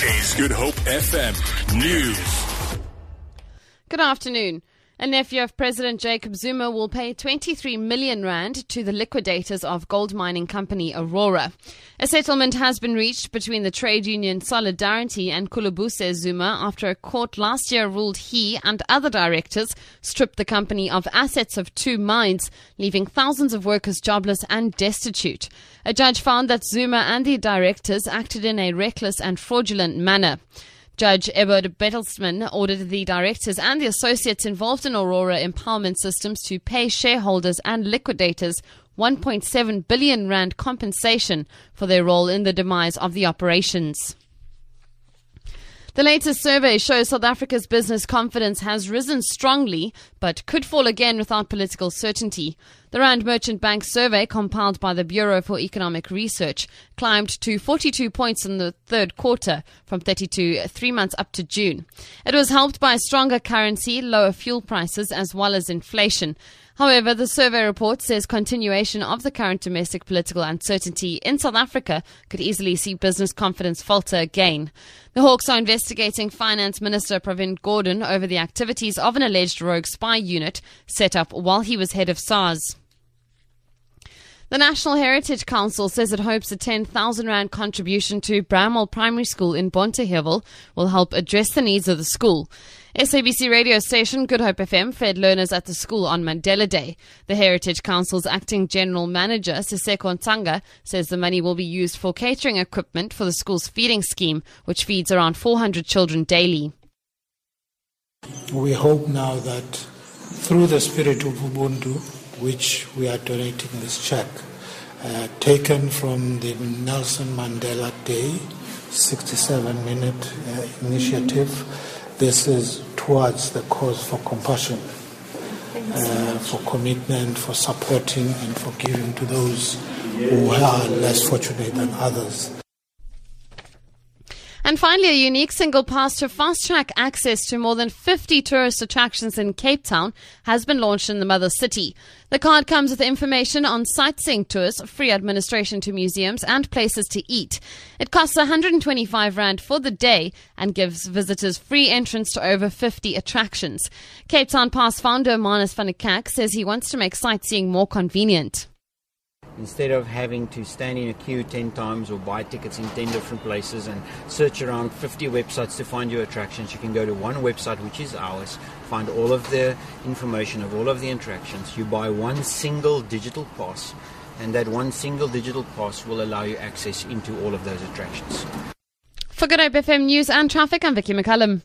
Good Hope FM News. Good afternoon. A nephew of President Jacob Zuma will pay 23 million rand to the liquidators of gold mining company Aurora. A settlement has been reached between the trade union Solidarity and Khulubuse Zuma after a court last year ruled he and other directors stripped the company of assets of two mines, leaving thousands of workers jobless and destitute. A judge found that Zuma and the directors acted in a reckless and fraudulent manner. Judge Edward Bertelsmann ordered the directors and the associates involved in Aurora Empowerment Systems to pay shareholders and liquidators 1.7 billion rand compensation for their role in the demise of the operations. The latest survey shows South Africa's business confidence has risen strongly, but could fall again without political certainty. The Rand Merchant Bank survey, compiled by the Bureau for Economic Research, climbed to 42 points in the third quarter, from 32 three months up to June. It was helped by a stronger currency, lower fuel prices, as well as inflation. However, the survey report says continuation of the current domestic political uncertainty in South Africa could easily see business confidence falter again. The Hawks are investigating Finance Minister Pravin Gordhan over the activities of an alleged rogue spy unit set up while he was head of SARS. The National Heritage Council says it hopes a 10,000 Rand contribution to Bramwell Primary School in Bonteheuwel will help address the needs of the school. SABC radio station Good Hope FM fed learners at the school on Mandela Day. The Heritage Council's acting general manager, Siseko Ntanga, says the money will be used for catering equipment for the school's feeding scheme, which feeds around 400 children daily. We hope now that through the spirit of Ubuntu, which we are donating this check, uh, taken from the Nelson Mandela Day 67 minute uh, initiative this is towards the cause for compassion, uh, for commitment, for supporting, and for giving to those who are less fortunate than others. And finally, a unique single pass to fast track access to more than 50 tourist attractions in Cape Town has been launched in the mother city. The card comes with information on sightseeing tours, free administration to museums, and places to eat. It costs 125 Rand for the day and gives visitors free entrance to over 50 attractions. Cape Town Pass founder Manus van says he wants to make sightseeing more convenient. Instead of having to stand in a queue 10 times or buy tickets in 10 different places and search around 50 websites to find your attractions, you can go to one website, which is ours, find all of the information of all of the attractions. You buy one single digital pass, and that one single digital pass will allow you access into all of those attractions. For Good Hope FM News and Traffic, I'm Vicky McCullum.